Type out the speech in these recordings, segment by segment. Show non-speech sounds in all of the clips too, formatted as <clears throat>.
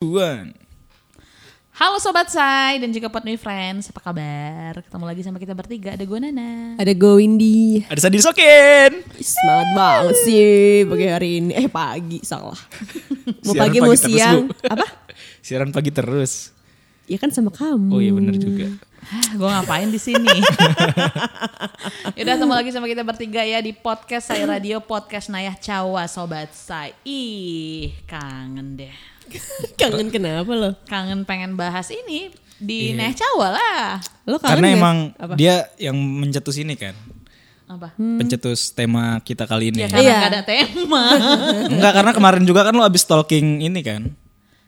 One. Halo Sobat Say dan juga Potmi Friends, apa kabar? Ketemu lagi sama kita bertiga, ada gue Nana. Ada Go Windy. Ada Sandi Sokin. Semangat banget sih pagi hari ini. Eh pagi salah. <laughs> Mau pagi mau terus, siang. <laughs> Apa? Siaran pagi terus. Ya kan sama kamu. Oh iya benar juga. gue ngapain di sini? <laughs> Yaudah ketemu lagi sama kita bertiga ya di podcast Say Radio, podcast Nayah Cawa Sobat Say. Ih, kangen deh. <laughs> Kangen kenapa lo? Kangen pengen bahas ini di Iya. Nayah Cawa lah. Lo kangen Karena emang Apa? dia yang mencetus ini kan. Apa? Pencetus tema kita kali ini. Ya karena Iya. gak ada tema. <laughs> Enggak karena kemarin juga kan lo abis stalking ini kan.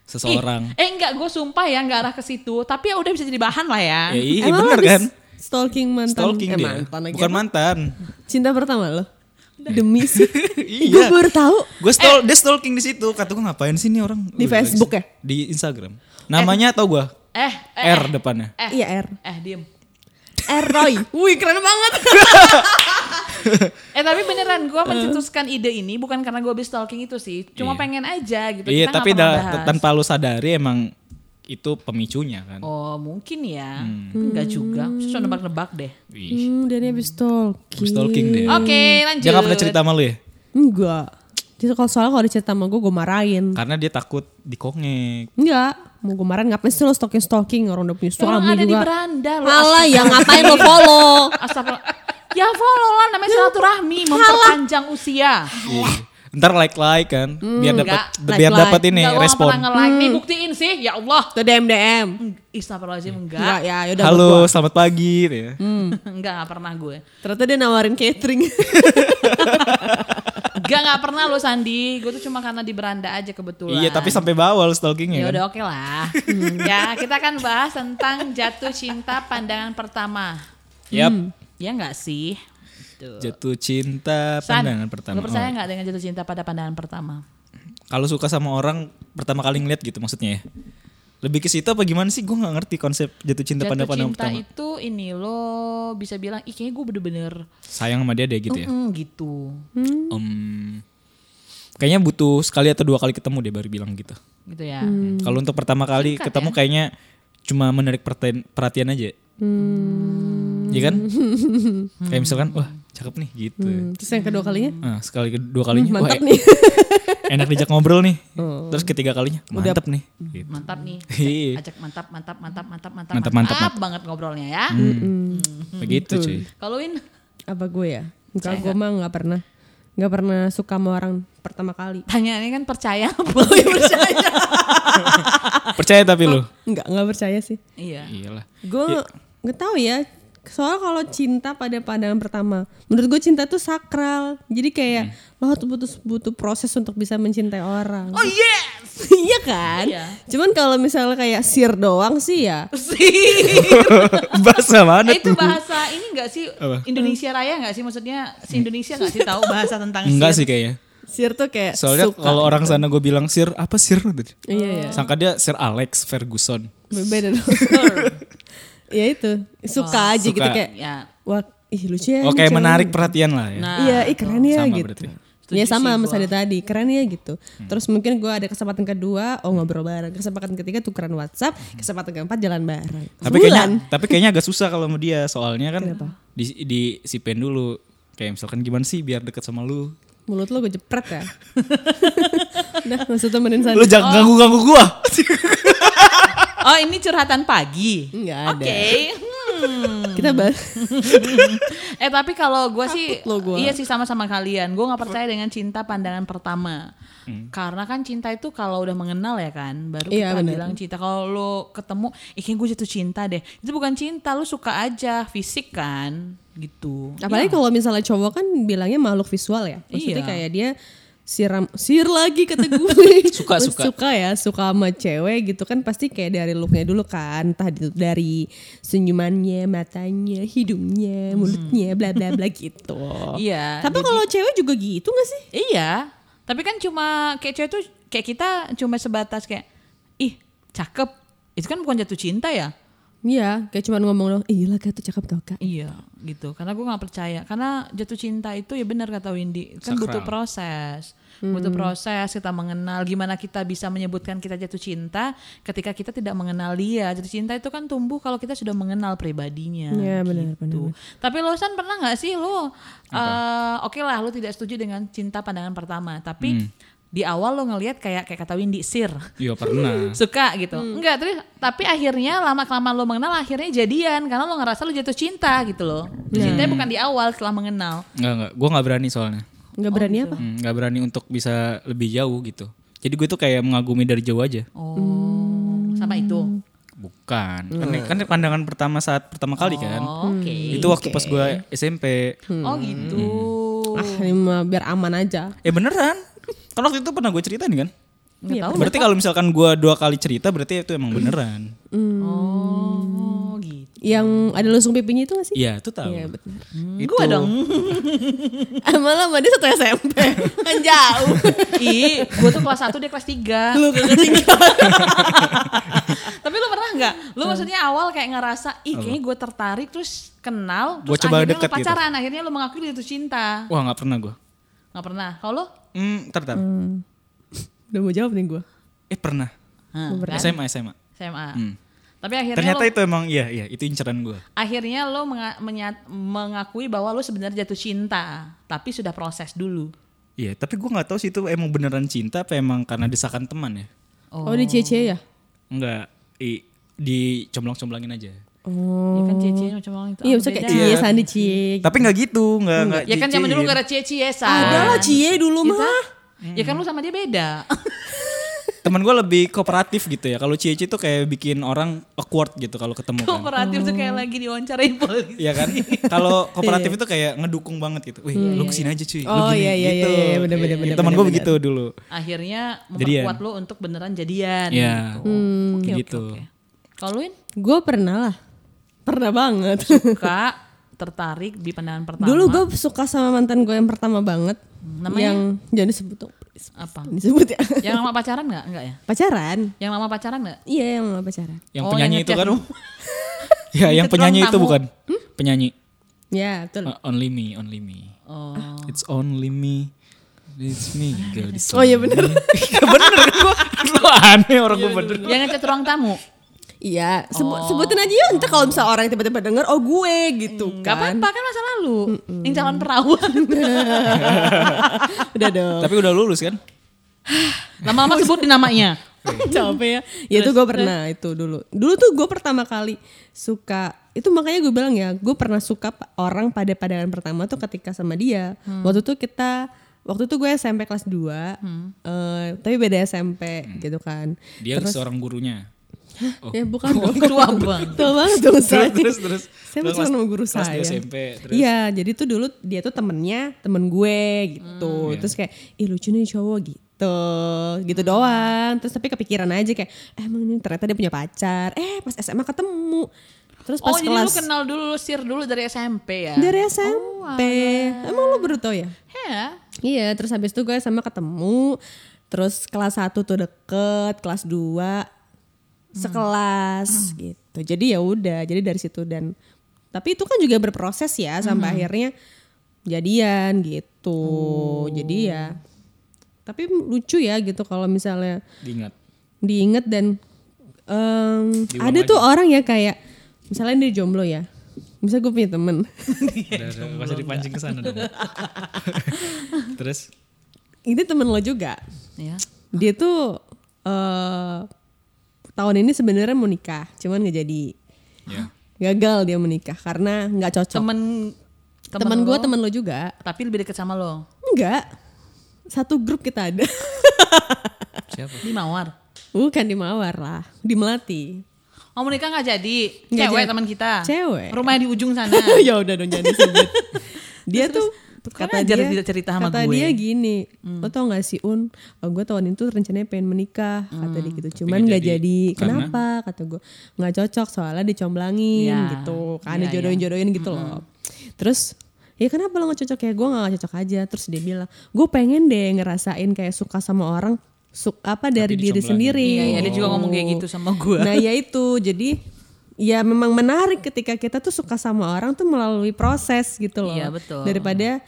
Seseorang. eh enggak, gue sumpah ya enggak arah ke situ. Tapi ya udah bisa jadi bahan lah ya. Ya iya Emang bener kan. Stalking mantan. Stalking eh, dia. mantan lagi. Bukan apa? mantan. Cinta pertama lo. Demi sih. <laughs> Iya. Gue baru tahu. Gue stol, dia stalking di situ. Kata gue ngapain sih nih orang? Di Facebook ya? Di Instagram. Namanya tau gue. Eh, eh, R depannya. eh, Iya R. eh, diem. R Roy. <laughs> Wih keren banget. <laughs> Eh tapi beneran gue mencetuskan ide ini bukan karena gue habis stalking itu sih. Cuma Iya. pengen aja gitu. Iya Kita tapi bahas. tanpa lu sadari emang itu pemicunya kan. Oh mungkin ya. Hmm. Enggak juga. Susah nebak-nebak deh. Hmm, dan dia habis stalking. stalking deh. Oke lanjut. Dia gak pernah cerita sama lu ya? Enggak. Jadi kalau soalnya kalau dicerita sama gue, gue marahin. Karena dia takut dikongek. Enggak. Mau gue marahin ngapain sih lo stalking-stalking orang udah punya Orang suami ada di juga. beranda lo. Alah ya ngapain lo follow. Astagfirullah. Ya follow lah namanya silaturahmi. Memperpanjang usia. Ntar like like kan, biar dapat enggak. biar dapat ini Enggak, respon. pernah nge-like. Nih buktiin sih. Ya Allah. Tuh DM DM. Astagfirullahaladzim Enggak enggak. ya yaudah Halo, buat gua. selamat pagi gitu ya. <laughs> enggak, enggak pernah gue. Ternyata dia nawarin catering. <laughs> Enggak, enggak pernah lo Sandi. Gue tuh cuma karena di beranda aja kebetulan. Iya, tapi sampai bawah lu stalkingnya Ya kan. udah oke lah. ya kita akan bahas tentang jatuh cinta pandangan pertama. Yap. Ya nggak sih? Tuh. Jatuh cinta San, pandangan pertama. Lu percaya Oh. nggak dengan jatuh cinta pada pandangan pertama? Kalau suka sama orang pertama kali ngeliat gitu maksudnya ya. Lebih ke situ apa gimana sih? Gue nggak ngerti konsep jatuh cinta pada Jatuh pandangan cinta pertama. itu ini lo bisa bilang, ih kayaknya gue bener-bener Sayang sama dia deh gitu ya. mm, gitu. Em, kayaknya butuh sekali atau dua kali ketemu dia baru bilang gitu. Gitu ya. Kalau untuk pertama kali Singkat ketemu ya. kayaknya cuma menarik perhatian, perhatian aja. Iya kan? <laughs> Kayak misalkan, wah cakep nih gitu. Hmm, Terus yang kedua kalinya Nah sekali kedua kalinya, wah mantap e- nih. <laughs> enak dijak ngobrol nih. Terus ketiga kalinya, mantap nih. Gitu. Mantap nih. <laughs> Iya. Ajak mantap, mantap, mantap, mantap, mantap, Mantap, mantap, mantap banget ngobrolnya ya. Begitu cuy. Kalau Win, Apa gue ya? Enggak gue mah nggak pernah. Nggak pernah suka sama orang pertama kali. tanyaannya kan percaya apa? <laughs> Iya, percaya. Percaya tapi lu? Enggak, enggak percaya sih. iya. Iyalah. Gue nggak tahu ya. Soalnya kalau cinta pada pandangan pertama, menurut gue cinta tuh sakral. Jadi kayak lo harus butuh butuh proses untuk bisa mencintai orang. Oh yes! <laughs> iya kan? Iya. Cuman kalau misalnya kayak sir doang sih ya. Sih. <laughs> Bahasa mana itu tuh? bahasa ini enggak sih Apa? Indonesia Raya enggak sih maksudnya si Indonesia enggak sih <laughs> tahu bahasa tentang Enggak sir? sih kayaknya. Sir tuh kayak Soalnya suka. kalau orang sana gue bilang Sir, apa Sir? Iya, iya. Sangka dia Sir Alex Ferguson. Beda dong. Ya itu, suka aja suka. gitu kayak Ya. wah, ih lucu ya. Oh ini kayak cewek. menarik perhatian lah ya. Nah, Iya, ih keren ya Sama gitu. berarti. Setuju ya sama gua. Sadi tadi, keren ya gitu. Terus mungkin gue ada kesempatan kedua, oh ngobrol bareng. Kesempatan ketiga tukeran WhatsApp, kesempatan keempat jalan bareng. Tapi kayaknya tapi kayaknya agak susah kalau sama dia soalnya kan Kenapa? di di sipen dulu. Kayak misalkan gimana sih biar deket sama lu? mulut lo gue jepret ya. <laughs> Udah, gak usah temenin Sandi. Lu jangan ganggu-ganggu gua. <laughs> Oh, ini curhatan pagi. Nggak Oke. ada. Hmm. Kita bahas. <laughs> Eh tapi kalau gue sih lo gua. iya sih sama sama kalian. Gue nggak percaya dengan cinta pandangan pertama. Hmm. Karena kan cinta itu kalau udah mengenal ya kan, baru Iya, kita bilang cinta. Kalau lo ketemu, ih gue jatuh cinta deh. Itu bukan cinta, lu suka aja, fisik kan, gitu. Apalagi Iya. kalau misalnya cowok kan bilangnya makhluk visual ya. Maksudnya Iya. kayak dia siram sir lagi kata gue. <laughs> Suka, suka. Suka ya, suka sama cewek gitu kan pasti kayak dari looknya dulu kan. Entah itu dari senyumannya, matanya, hidungnya, mulutnya, bla bla bla <laughs> gitu. Iya. Tapi kalau cewek juga gitu gak sih? Iya, tapi kan cuma kayak cewek tuh kayak kita cuma sebatas kayak ih cakep. Itu kan bukan jatuh cinta ya. Iya, kayak cuma ngomong ih gila kak tuh cakep tau kak. Iya gitu. Karena gue nggak percaya. Karena jatuh cinta itu ya benar kata Windy kan Sakral. butuh proses butuh proses kita mengenal gimana kita bisa menyebutkan kita jatuh cinta ketika kita tidak mengenal dia. Jatuh cinta itu kan tumbuh kalau kita sudah mengenal pribadinya Iya, benar, gitu. tapi lo San pernah nggak sih lo eh, oke lah lo tidak setuju dengan cinta pandangan pertama tapi di awal lo ngelihat kayak kayak kata Windy sir Iya pernah. <laughs> suka gitu enggak terus tapi akhirnya lama kelamaan lo mengenal akhirnya jadian karena lo ngerasa lo jatuh cinta gitu loh cintanya bukan di awal setelah mengenal Enggak enggak, gue nggak berani soalnya. Nggak berani apa? Hmm, Nggak berani untuk bisa lebih jauh gitu. Jadi gue tuh kayak mengagumi dari jauh aja. oh sama itu Bukan. Kan, kan pandangan pertama saat pertama kali kan. oke Itu waktu pas gue SMP. oh gitu Ah, ini mah biar aman aja. Eh beneran. Kan waktu itu pernah gue ceritain kan. nggak tahu Berarti kalau misalkan gue dua kali cerita berarti itu emang beneran. oh gitu Yang ada lusung pipinya itu gak sih? Iya, itu tahu. Iya betul. Itu. gua dong <laughs> Malah sama dia satu SMP. <laughs> kan jauh. ih gua tuh kelas 1 dia kelas 3 <laughs> Lu kagak tinggal. tapi lu pernah nggak lu maksudnya awal kayak ngerasa ih kayaknya gue tertarik terus kenal Gua terus coba akhirnya deket lu gitu. pacaran akhirnya lu mengakui dia jatuh cinta Wah nggak pernah gue. Nggak pernah kalau lu Hmm, ntar, ntar. <laughs> Udah mau jawab nih gue. Eh pernah. Kan? SMA, SMA. SMA Hmm. tapi akhirnya Ternyata lu, itu emang iya, iya itu inceran gue. akhirnya lo menga- menya- mengakui bahwa lo sebenarnya jatuh cinta tapi sudah proses dulu Iya, tapi gue nggak tahu sih itu emang beneran cinta apa emang karena desakan teman ya. Oh, di cie ya? Enggak, i, dicomblong-comblangin aja. Oh. ya kan cie macam orang itu Iya, maksudnya kayak cie sandi cie. Tapi nggak gitu, nggak nggak. ya kan zaman dulu ciciin. gak ada cie cie sa Ada lah cie dulu mah. ya kan lu sama dia beda <laughs> Temen gue lebih kooperatif gitu ya. Kalau cie itu kayak bikin orang awkward gitu kalau ketemu kan. kooperatif tuh kayak lagi diwawancarain polisi Iya kan? Kalau <laughs> kooperatif itu kayak ngedukung banget gitu. Wih, lu ke sini aja cuy. lu Oh, gini, iya, iya, gitu. iya, iya, bener, bener, bener, Temen gue begitu dulu. akhirnya memperkuat lo untuk beneran jadian Iya. gitu. Oke, oke, gitu. Kalau Win Gue pernah lah. Pernah banget. suka tertarik di pandangan pertama Dulu gue suka sama mantan gue yang pertama banget. Namanya? Yang jangan disebut dong. please. apa Disebut ya. yang lama pacaran nggak nggak ya pacaran. yang lama pacaran nggak Iya yang lama pacaran. Yang Oh, penyanyi yang itu kan. ya, yang penyanyi itu <laughs> tamu. bukan. Penyanyi. Ya betul. Uh, only me, only me. oh It's only me. It's me, girl. It's Oh iya bener. Iya <laughs> bener kan. Lu aneh orang gua bener. yang ngecat ruang tamu Iya, sebut, sebutin aja yuk. Ntar kalau misal orang tiba-tiba denger, oh gue gitu Gak kan. apa-apa kan masa lalu yang calon perawan <laughs> Udah dong. Tapi udah lulus kan? <sighs> lama-lama sebutin namanya <laughs> Capek ya. Ya itu gue pernah itu dulu. Dulu tuh gue pertama kali suka itu makanya gue bilang ya, gue pernah suka orang pada pandangan pertama tuh ketika sama dia. Waktu itu kita waktu itu gue SMP kelas 2. eh, tapi beda SMP gitu kan. Dia seorang gurunya. Oh. Ya bukan dong. tua banget Tua banget dong saya. terus terus. Saya kelas- sama guru kelas saya. dua SMP. Iya, jadi tuh dulu dia tuh temennya temen gue gitu. Terus kayak, ih lucu nih cowok gitu. Gitu doang. Terus tapi kepikiran aja kayak, eh, emang ini ternyata dia punya pacar. Eh pas SMA ketemu. Terus pas oh jadi kelas lu kenal dulu lu sir dulu dari SMP ya dari SMP. emang lu baru tau ya? ya Iya, terus habis itu gue sama ketemu. Terus kelas 1 tuh deket, kelas 2 sekelas gitu. Jadi ya udah, jadi dari situ dan tapi itu kan juga berproses ya sampai akhirnya jadian gitu. Jadi ya tapi lucu ya gitu kalau misalnya Diingat. diinget dan em, Diulang ada tuh orang ya kayak misalnya dia jomblo ya. Bisa gue punya temen. <laughs> Udah, udah, gak usah dipancing ke sana dong. terus Ini temen lo juga. ya dia tuh eh tahun ini sebenarnya mau nikah, cuman nggak jadi. ya. Gagal dia menikah karena nggak cocok. temen Temen gue temen lo juga. tapi lebih dekat sama lo Enggak. Satu grup kita ada. Siapa? di mawar Bukan di Mawar lah, di Melati. mau menikah nggak jadi Nggak cewek jadi. teman kita Cewek. rumahnya di ujung sana <laughs> ya udah dong jangan disebut. <laughs> dia tuh kok kata dia tidak cerita sama kata gue? dia gini, lo tau gak sih Un, oh, gue tahun itu rencananya pengen menikah, kata dia gitu. Cuman nggak nggak jadi. jadi. Karena? Kenapa? Kata gue nggak cocok soalnya dicomblangin Ya. gitu, kan Ya, dijodohin-jodohin gitu loh. Terus ya kenapa lo gak cocok ya gue gak cocok aja terus dia bilang gue pengen deh ngerasain kayak suka sama orang suk apa dari diri sendiri Iya, iya, dia juga ngomong kayak gitu sama gue. nah ya itu jadi ya memang menarik ketika kita tuh suka sama orang tuh melalui proses gitu loh. Iya, betul. Daripada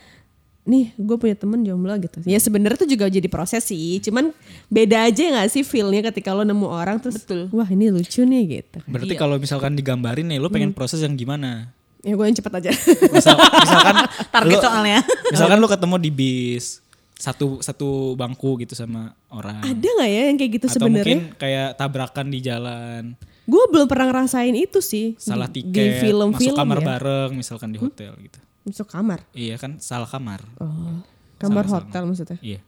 nih gue punya temen jomblo gitu. Ya sebenarnya tuh juga jadi proses sih. Cuman beda aja nggak sih feelnya ketika lo nemu orang terus Betul. wah ini lucu nih gitu. Berarti Iya. kalau misalkan digambarin nih, lu pengen Hmm. proses yang gimana? Ya gue yang cepet aja. Misal, <laughs> misalkan Target lu- soalnya. Misalkan lu ketemu di bis satu satu bangku gitu sama orang. Ada nggak ya yang kayak gitu Atau sebenarnya? mungkin kayak tabrakan di jalan, Gue belum pernah ngerasain itu sih. salah di, tiket, di film-film masuk kamar ya. bareng misalkan di hotel gitu. Masuk kamar. Iya kan salah kamar. Oh, kamar Sama-sama. hotel maksudnya. Iya.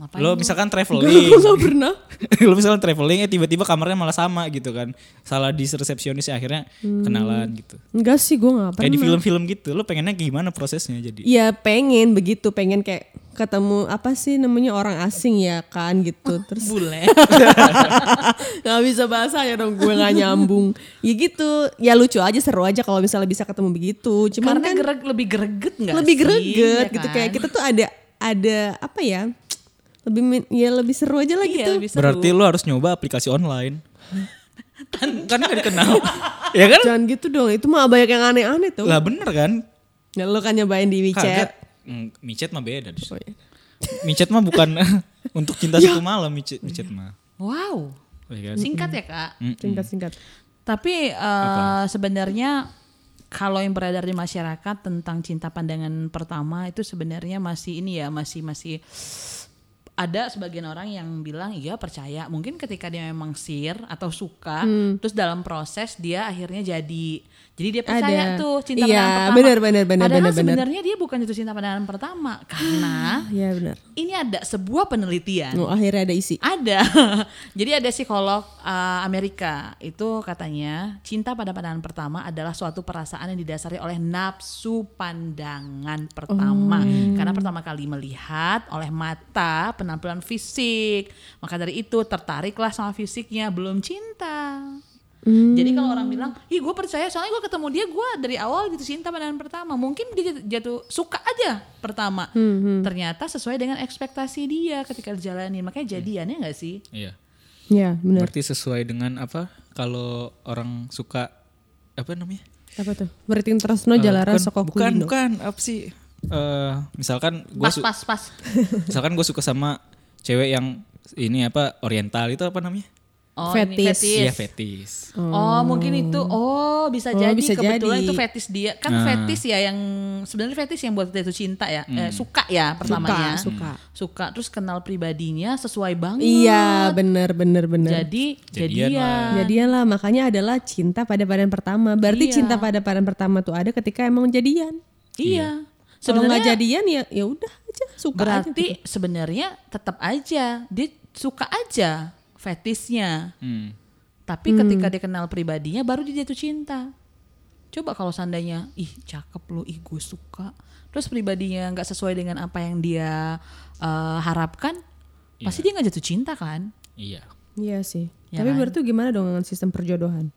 Ngapain Lo misalkan traveling, gak pernah. <laughs> lo misalkan traveling, eh tiba-tiba kamarnya malah sama gitu kan. Salah di resepsionis ya, akhirnya kenalan gitu. Enggak sih gue gak pernah. Kayak di film-film gitu, lo pengennya gimana prosesnya jadi? Iya pengen begitu, pengen kayak ketemu apa sih namanya orang asing ya kan gitu. <laughs> Terus bule. <laughs> nggak bisa bahasa ya dong gue nggak nyambung. Ya gitu, ya lucu aja seru aja kalau misalnya bisa ketemu begitu. Cuman Karena kan gereg, lebih greget nggak lebih sih? greget Ya gitu kan? kayak kita tuh ada ada apa ya? Lebih men- ya lebih seru aja lah Iya, gitu. lebih seru. Berarti lo harus nyoba aplikasi online. <laughs> kan gak dikenal. <laughs> ya kan? Jangan gitu dong, itu mah banyak yang aneh-aneh tuh. Lah bener kan? Ya, lo kan nyobain di Kagak. WeChat. Hmm, micet mah beda. Dis. Oh, iya. <laughs> Micet mah bukan untuk cinta satu malam micet, micet mah. Wow. Iya kan? Singkat ya kak. Singkat-singkat. Tapi eh, sebenarnya kalau yang beredar di masyarakat tentang cinta pandangan pertama itu sebenarnya masih ini ya masih masih ada sebagian orang yang bilang iya percaya. Mungkin ketika dia memang sir atau suka terus dalam proses dia akhirnya jadi jadi dia percaya Ada. tuh cinta Iya, pandangan pertama benar, benar, benar, padahal benar, benar. sebenarnya dia bukan itu cinta pandangan pertama <gasps> karena Iya benar. ini ada sebuah penelitian Oh, akhirnya ada isi. ada. <laughs> Jadi ada psikolog uh, Amerika itu katanya cinta pada pandangan pertama adalah suatu perasaan yang didasari oleh nafsu pandangan pertama. Karena pertama kali melihat oleh mata penampilan fisik. Maka dari itu tertariklah sama fisiknya belum cinta. Jadi kalau orang bilang, ih gue percaya soalnya gue ketemu dia gue dari awal gitu cinta pandangan pertama. Mungkin dia jatuh, suka aja pertama. Ternyata sesuai dengan ekspektasi dia ketika dijalanin. Makanya jadiannya nggak sih? Iya. Iya benar. Berarti sesuai dengan apa? Kalau orang suka apa namanya? Apa tuh? Berarti Tresno Eh, Jalara bukan, Soko bukan, bukan, apa sih? Eh, misalkan gue Pas pas pas. misalkan gue suka sama cewek yang ini apa oriental itu apa namanya? Oh, Fetis. ini fetis. Iya fetis. Oh, mungkin itu. Oh, bisa Oh, jadi bisa kebetulan jadi. itu fetis dia. Kan Nah. fetis ya yang sebenarnya fetis yang buat dia itu cinta ya. Eh, suka ya pertamanya. suka. Suka terus kenal pribadinya sesuai banget. Iya benar benar benar. Jadi Jadian jadian. lah. Jadian lah makanya adalah cinta pada pandangan pertama. Berarti Iya. cinta pada pandangan pertama tuh ada ketika emang jadian. Iya. Kalau nggak Sebenarnya jadian ya ya udah aja suka aja. gitu. berarti sebenarnya tetap aja dia suka aja fetisnya. Hmm. Tapi ketika dia kenal pribadinya baru dia jatuh cinta. Coba kalau seandainya ih cakep lu, ih gue suka. Terus pribadinya nggak sesuai dengan apa yang dia eh, harapkan, pasti dia nggak jatuh cinta kan? Iya. Iya sih. Ya Tapi kan? berarti gimana dong dengan sistem perjodohan?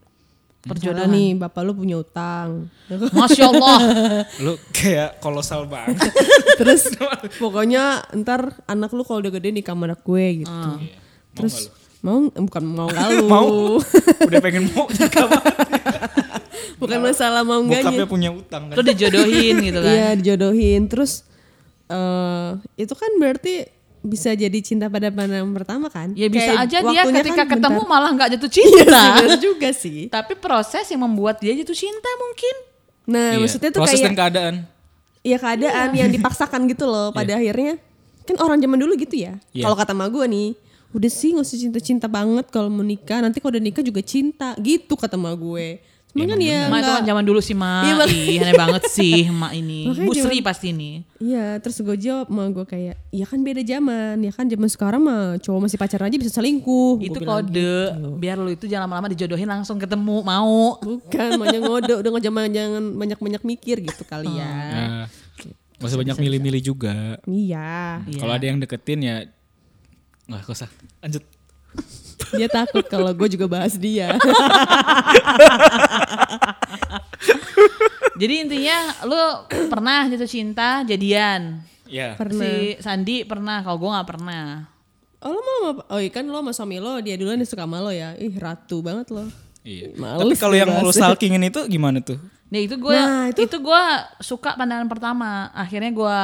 Perjodohan. Nih bapak lu punya utang. Masya Allah. <laughs> Lu kayak kolosal banget. <laughs> Terus <laughs> pokoknya ntar anak lu kalau udah gede nikah sama anak gue gitu. Iya. Terus mau bukan mau nggak lu. mau udah pengen mau <laughs> bukan masalah mau enggaknya. bokapnya punya utang kan. Lu dijodohin gitu kan? Iya dijodohin terus eh itu kan berarti bisa jadi cinta pada pandangan pertama kan? Ya bisa Kayak aja dia ketika kan ketemu bentar. malah nggak jatuh Iya cinta. bener juga sih. Tapi proses yang membuat dia jatuh cinta mungkin. Nah Iya, maksudnya tuh proses kayak dan keadaan. ya keadaan yang dipaksakan gitu loh pada akhirnya kan orang zaman dulu gitu ya. Iya. Kalau kata ma gue nih udah sih nggak usah cinta-cinta banget kalau mau nikah nanti kalau udah nikah juga cinta gitu kata ma gue. Cuman kan ya Mak itu kan zaman dulu sih mak. Iya, mak- Ih, aneh banget sih <laughs> mak ini. Makanya Bu Sri zaman- pasti ini. Iya, terus gue jawab sama gue kayak, ya kan beda zaman, ya kan zaman sekarang mah cowok masih pacaran aja bisa selingkuh. Itu kode gitu. biar lu itu jangan lama-lama dijodohin langsung ketemu mau. Bukan, maunya <laughs> ngode, udah nggak jangan jangan banyak-banyak mikir gitu kali ya. Nah, gak usah banyak milih-milih juga. Iya, Iya. Kalau ada yang deketin ya nggak usah. Lanjut. dia takut kalau gue juga bahas dia. <laughs> Jadi intinya lu pernah jatuh cinta jadian. Ya. Si Sandi pernah, kalau gue nggak pernah. oh lo mau apa? Oh iya kan lo sama suami lo, dia duluan yang suka sama lo ya. Ih ratu banget lo. Iya. Males Tapi kalau yang lo stalkingin itu gimana tuh? Nah itu gue Nah, itu, itu- gue suka pandangan pertama. Akhirnya gue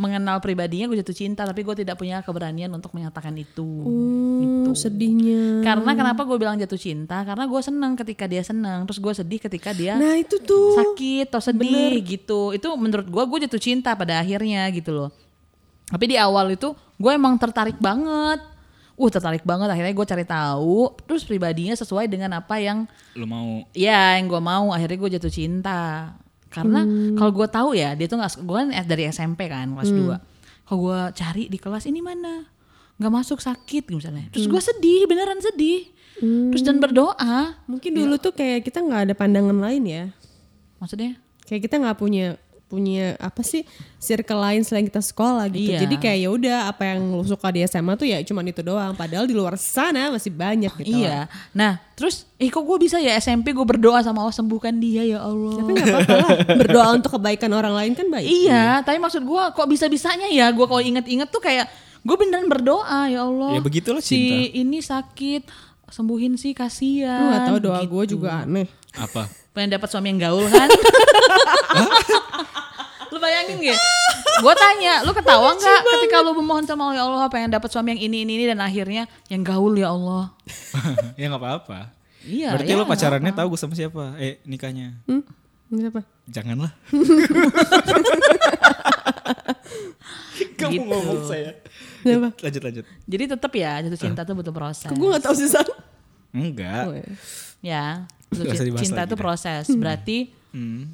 mengenal pribadinya gue jatuh cinta, tapi gue tidak punya keberanian untuk menyatakan itu. Hmm, sedihnya. Karena kenapa gue bilang jatuh cinta? Karena gue seneng ketika dia seneng, terus gue sedih ketika dia Nah itu tuh. sakit atau sedih gitu. Itu menurut gue gue jatuh cinta pada akhirnya gitu loh. Tapi di awal itu gue emang tertarik banget. Uh tertarik banget. Akhirnya gue cari tahu terus pribadinya sesuai dengan apa yang Lo mau. Ya yang gue mau. Akhirnya gue jatuh cinta. Karena kalau gue tahu ya dia tuh nggak gue kan dari SMP kan kelas 2 kalau gue cari di kelas ini mana? Nggak masuk sakit misalnya. Terus gue sedih beneran sedih. Terus dan berdoa. Mungkin dulu tuh kayak kita nggak ada pandangan lain ya. maksudnya? Kayak kita nggak punya punya apa sih circle lain selain kita sekolah gitu. Iya. Jadi kayak ya udah apa yang lu suka di SMA tuh ya cuman itu doang. Padahal di luar sana masih banyak gitu. Iya. Nah, terus eh kok gue bisa ya SMP gue berdoa sama Allah sembuhkan dia ya Allah. Tapi nggak apa-apa lah. <laughs> Berdoa untuk kebaikan orang lain kan baik. Iya, tapi maksud gue kok bisa-bisanya ya gue kalau inget-inget tuh kayak gue beneran berdoa ya Allah. Ya begitulah Si cinta. ini sakit, sembuhin sih Lu kasihan. nggak tahu doa Gitu. gue juga aneh. apa? Pengen dapat suami yang gaul kan? <laughs> lu bayangin <laughs> gak? gue tanya, lu ketawa nggak ketika lu memohon sama Allah ya Allah pengen dapat suami yang ini ini ini dan akhirnya yang gaul ya Allah. <laughs> ya nggak apa-apa. Iya. Berarti ya, lo pacarannya tahu gue sama siapa? Eh nikahnya? Hmm? Kenapa? Janganlah. <laughs> Kamu Gitu. ngomong saya. Kenapa? Lanjut lanjut. Jadi tetap ya jatuh cinta tuh butuh proses. Gue gak tau sih San. Enggak. Oh. Ya, jatuh cinta itu deh. proses. Berarti Hmm.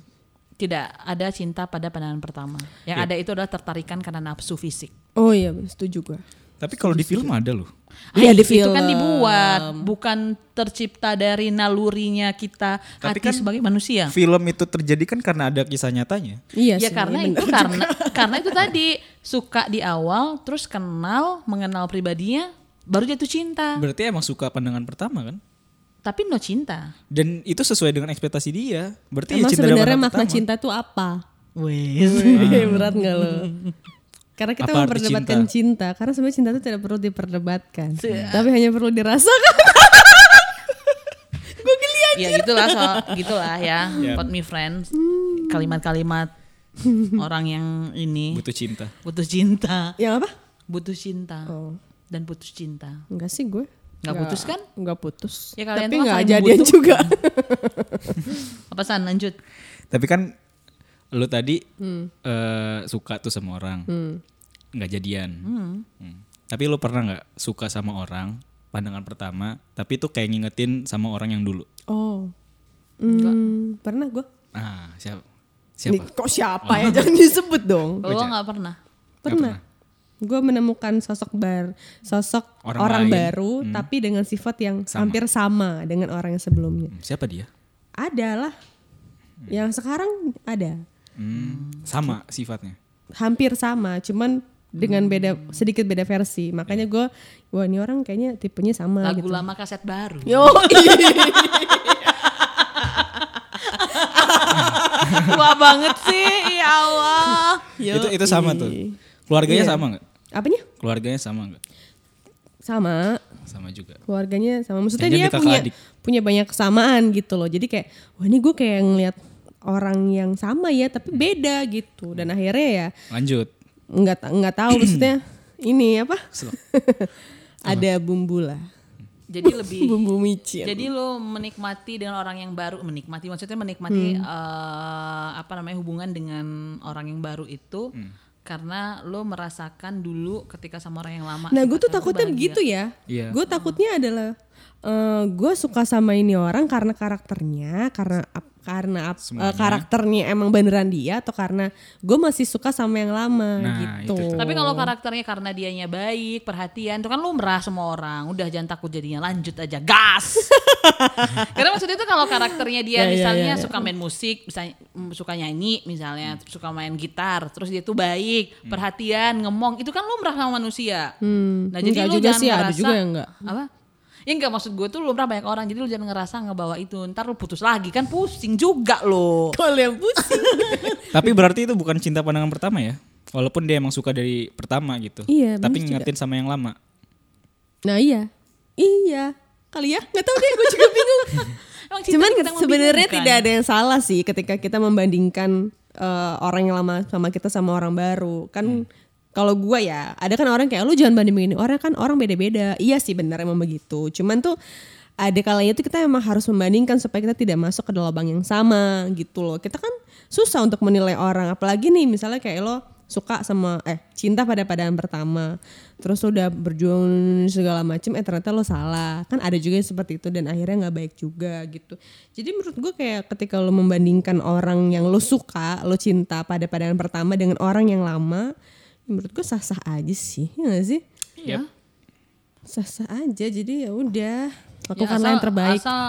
Tidak ada cinta pada pandangan pertama. Yang Ya. ada itu adalah tertarikan karena nafsu fisik. Oh iya setuju gue. Tapi kalau di film ada loh. Iya, Ah, di Itu kan film. dibuat, bukan tercipta dari nalurinya kita Tapi hati kan sebagai manusia. Film itu terjadi kan karena ada kisah nyatanya. Iya ya sih. karena iya itu bener. karena <laughs> karena itu tadi suka di awal, terus kenal, mengenal pribadinya, baru jatuh cinta. Berarti emang suka pandangan pertama kan? Tapi no cinta. Dan itu sesuai dengan ekspektasi dia. Berarti ya Emang cinta dari sebenarnya makna pertama. cinta tuh apa? Wes. <laughs> Berat gak lo? Karena kita Apa memperdebatkan cinta. Karena sebenarnya cinta itu tidak perlu diperdebatkan, Se- tapi hanya perlu dirasakan. <laughs> ya gitulah soal gitulah ya. Ya. Pot me friends. Kalimat-kalimat orang yang ini Butuh cinta. butuh cinta, Yang apa? butuh cinta Oh, dan putus cinta. enggak sih gue. Nggak putus kan? Enggak putus. Ya, kalian tapi tuh nggak jadian juga. <laughs> Apa san lanjut? Tapi kan lu tadi Hmm. eh, suka tuh sama orang. nggak jadian. Hmm. Tapi lu pernah nggak suka sama orang pandangan pertama, tapi itu kayak ngingetin sama orang yang dulu. oh. Hmm, pernah gue. Ah, siapa? Nih, Siapa? kok siapa ya? Jangan disebut dong. Kalau lo nggak pernah. Pernah. Gue menemukan sosok bar, sosok Orang orang, lain. baru, tapi dengan sifat yang Sama. hampir sama dengan orang yang sebelumnya. Hmm, Siapa dia? Ada lah. Yang sekarang ada. Hmm, sama sifatnya. Hampir sama, cuman dengan beda sedikit beda versi. Makanya gue, wah ini orang kayaknya tipenya sama Lagu gitu. lama kaset baru. Yo, <laughs> <laughs> Tua banget sih, ya Allah. itu itu sama tuh. Keluarganya Iya. sama nggak? Apanya? Keluarganya sama nggak? Sama. Sama juga. keluarganya sama maksudnya dia di kakak punya adik. punya banyak kesamaan gitu loh jadi kayak wah ini gue kayak ngeliat orang yang sama ya tapi beda gitu dan akhirnya ya Lanjut. nggak ta- nggak tahu <clears throat> maksudnya ini apa <laughs> ada bumbu lah Jadi lebih <laughs> bumbu micin Jadi lo menikmati dengan orang yang baru, menikmati maksudnya menikmati Hmm. eh, apa namanya hubungan dengan orang yang baru itu karena lo merasakan dulu ketika sama orang yang lama. nah gue tuh takutnya begitu ya Iya. gue takutnya adalah eh gue suka sama ini orang karena karakternya karena karena ap- eh, karakternya emang beneran dia atau karena gue masih suka sama yang lama Nah, gitu. Tapi kalau karakternya karena dianya baik, perhatian, itu kan lo merah semua orang. Udah jangan takut jadinya, lanjut aja, gas. <laughs> Karena maksudnya itu kalau karakternya dia Ya, ya, misalnya ya, ya. suka main musik, misalnya mm, suka nyanyi misalnya, terus suka main gitar, terus dia tuh baik, perhatian, ngomong, itu kan lumrah sama manusia. Hmm, Nah, jadi enggak lu juga jangan sih, ada ngerasa juga yang enggak. Apa? Ya enggak maksud gue tuh lumrah banyak orang, jadi lu jangan ngerasa ngebawa itu. Ntar lu putus lagi kan pusing juga lo. <laughs> kalau yang pusing <laughs> Tapi berarti itu bukan cinta pandangan pertama ya? Walaupun dia emang suka dari pertama gitu. Iya, Tapi ngingetin sama yang lama. Nah iya, iya kali ya, nggak tahu deh, gue juga <laughs> bingung. Cuman sebenarnya tidak ada yang salah sih ketika kita membandingkan eh, orang yang lama sama kita sama orang baru. Kan kalau gua ya, ada kan orang kayak lu jangan banding-bandingin orang kan orang beda-beda. Iya sih benar emang begitu. Cuman tuh ada kalanya tuh kita emang harus membandingkan supaya kita tidak masuk ke lubang yang sama gitu loh. Kita kan susah untuk menilai orang, apalagi nih misalnya kayak lo suka sama eh cinta pada pandangan pertama terus udah berjuang segala macem eh ternyata lo salah kan ada juga yang seperti itu dan akhirnya nggak baik juga gitu jadi menurut gue kayak ketika lo membandingkan orang yang lo suka lo cinta pada pandangan pertama dengan orang yang lama menurut gue sah sah aja sih ya gak sih Iya. sah sah aja jadi ya udah Ya, lakukanlah yang terbaik Asal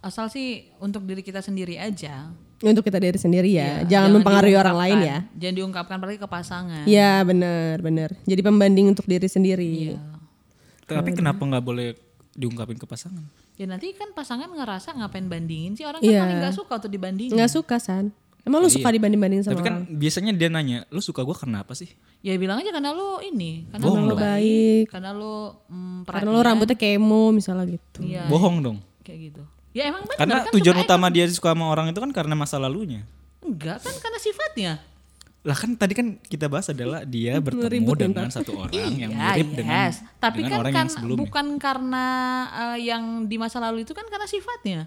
asal sih untuk diri kita sendiri aja. untuk kita diri sendiri Iya, ya jangan, mempengaruhi orang lain ya. Jangan diungkapkan apalagi ke pasangan. ya benar benar jadi pembanding untuk diri sendiri Iya. Tapi kenapa nggak boleh diungkapin ke pasangan? Ya nanti kan pasangan ngerasa ngapain bandingin sih orang Iya. kan paling gak suka untuk dibandingin. nggak suka san emang lu suka dibanding-banding sama Tapi kan biasanya dia nanya, lu suka gue karena apa sih? Ya bilang aja karena lu ini, karena Bohong lu dong. baik karena lu mm, karena lu rambutnya kemo misalnya gitu Iya, Bohong dong. kayak gitu. Ya emang benar Karena kan tujuan utama dia suka sama orang itu kan karena masa lalunya. enggak kan karena sifatnya. Lah kan tadi kan kita bahas adalah dia bertemu dengan satu orang yang Ya, mirip dengan yes. Tapi dengan kan, orang kan yang sebelumnya. bukan karena eh, yang di masa lalu itu kan karena sifatnya.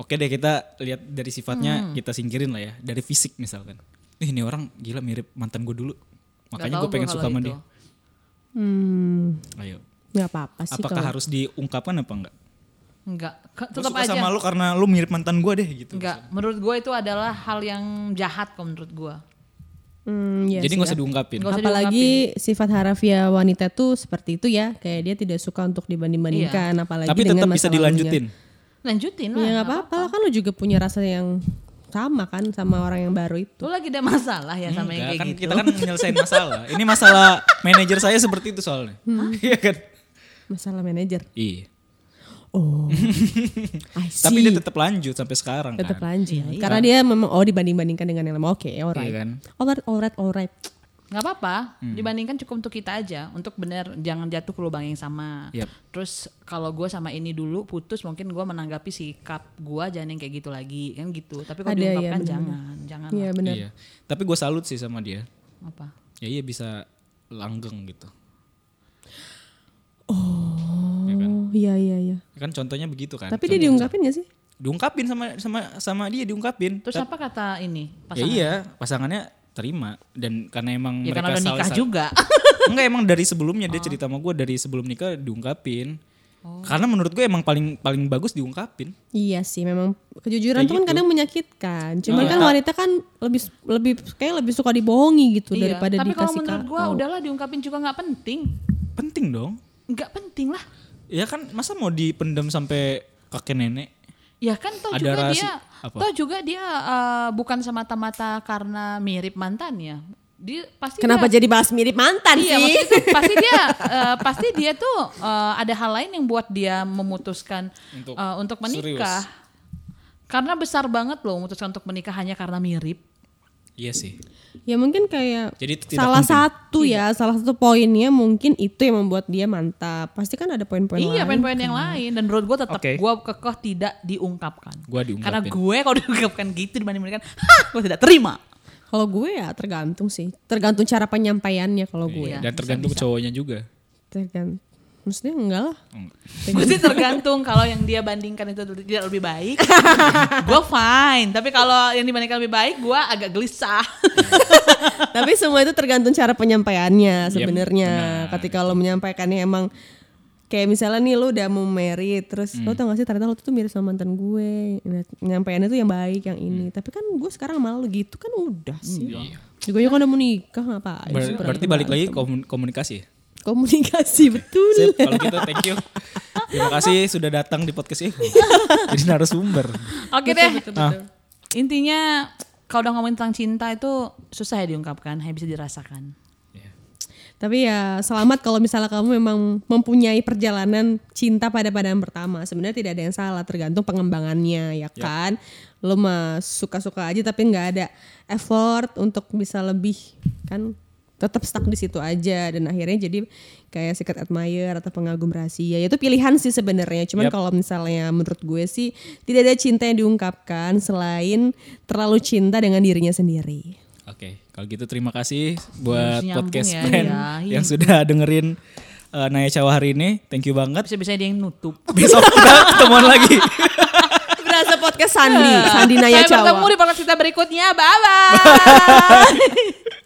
Oke deh kita lihat dari Hmm. sifatnya kita singkirin lah ya dari fisik misalkan. Ih ini orang gila mirip mantan gue dulu. Makanya gue pengen suka sama dia. hmm Ayo. nggak apa-apa sih Apakah kalau harus diungkapkan apa enggak? Enggak, tetap suka aja. sama lu karena lu mirip mantan gue deh gitu. Enggak, menurut gue itu adalah hal yang jahat kok menurut gue. hmm, iya Jadi sih nggak ya. usah diungkapin. Usah apalagi sifat harafiah wanita tuh seperti itu ya kayak dia tidak suka untuk dibanding-bandingkan apalagi Tapi dengan tetap bisa dilanjutin. Lanjutin lah. ya nggak apa-apa lah kan lu juga punya rasa yang sama kan sama orang yang baru itu Lu lagi ada masalah ya sama yang Enggak, kayak kan gitu. kita kan nyelesain masalah. Ini masalah manajer saya seperti itu soalnya. Hmm. <laughs> Iya kan? masalah manajer Iya. oh <laughs> I see. Tapi dia tetap lanjut sampai sekarang tetap kan. lanjut karena dia memang oh dibanding-bandingkan dengan yang lama oke alright Iya kan? alright alright alright nggak apa-apa, Hmm. dibandingkan cukup untuk kita aja, untuk bener jangan jatuh ke lubang yang sama. Yap. Terus kalau gue sama ini dulu putus, mungkin gue menanggapi sikap gue jangan yang kayak gitu lagi, kan gitu. Tapi kalau iya, diungkapkan bener-bener. jangan, jangan iya lah. benar Iya. Tapi gue salut sih sama dia. apa. Ya iya bisa langgeng gitu. oh iya iya iya Kan contohnya begitu kan. tapi dia diungkapin gak sih diungkapin sama sama sama dia diungkapin. Terus apa kata ini Ya pasangan? iya, pasangannya terima dan karena emang Ya mereka karena udah salah nikah juga. <laughs> Enggak emang dari sebelumnya dia cerita sama gue dari sebelum nikah diungkapin. Oh. Karena menurut gue emang paling paling bagus diungkapin. Iya sih, memang kejujuran Kayak tuh kan gitu. kadang menyakitkan. Cuman Iya. kan wanita kan lebih lebih kayak lebih suka dibohongi gitu Iya, daripada Tapi kalau dikasih menurut gue udahlah diungkapin juga nggak penting. Penting dong. Nggak penting lah. Ya kan masa mau dipendam sampai kakek nenek? Ya kan toh Ada juga rahasi- dia, apa? toh juga dia eh, bukan semata-mata karena mirip mantannya. Dia pasti Kenapa dia, jadi bahas mirip mantan Iya, sih? maksudnya tuh pasti dia <laughs> eh, pasti dia tuh eh, ada hal lain yang buat dia memutuskan Untuk- eh, untuk menikah. Karena besar banget loh memutuskan untuk menikah hanya karena mirip. Iya sih. Ya mungkin kayak Jadi itu salah penting. satu ya, salah satu poinnya mungkin itu yang membuat dia mantap. Pasti kan ada poin-poin iya, lain. poin-poin yang lain dan menurut gue tetap Oke. gue kekeh tidak diungkapkan. Gua diungkapin. Karena gue kalau <laughs> diungkapkan gitu dibanding-bandingkan, hah, gue tidak terima. Kalau gue ya tergantung sih, tergantung cara penyampaiannya kalau gue. Iya, Dan tergantung cowoknya juga. Tergantung. Maksudnya enggak lah. Mesti tergantung kalau yang dia bandingkan itu tidak lebih baik, <laughs> gue fine. Tapi kalau yang dibandingkan lebih baik, gue agak gelisah. <laughs> Tapi semua itu tergantung cara penyampaiannya Yep, sebenarnya. benar. Ketika lo menyampaikannya emang kayak misalnya nih lo udah mau married terus Hmm. lo tau gak sih ternyata lo tuh mirip sama mantan gue. Nah, Penyampaiannya tuh yang baik yang ini. Tapi kan gue sekarang malu gitu kan udah sih. Hmm. Iya. Juga kan udah mau nikah ngapain Ber- berarti balik lagi komun- komunikasi ya? Komunikasi betul. Sip, kalau gitu thank you. Terima kasih sudah datang di podcast ini. Jadi narasumber. Oke deh. Ah. Intinya kalau udah ngomongin tentang cinta itu susah ya diungkapkan, hanya bisa dirasakan. Ya. Tapi ya selamat kalau misalnya kamu memang mempunyai perjalanan cinta pada pandangan pertama. Sebenarnya tidak ada yang salah, tergantung pengembangannya ya kan. Lo mah suka-suka aja tapi nggak ada effort untuk bisa lebih kan tetap stuck di situ aja dan akhirnya jadi kayak secret admirer atau pengagum rahasia itu pilihan sih sebenarnya cuman Yap. kalau misalnya menurut gue sih tidak ada cinta yang diungkapkan selain terlalu cinta dengan dirinya sendiri Oke, kalau gitu terima kasih buat Harus nyambung podcast ya, friend ya. Yang sudah dengerin uh, Naya Cawa hari ini. Thank you banget. Bisa-bisa dia yang nutup. <laughs> Besok kita ketemuan lagi. <laughs> berasa podcast Sandi Sandi Naya Sampai bertemu Cawa di podcast kita berikutnya. Bye-bye. <laughs>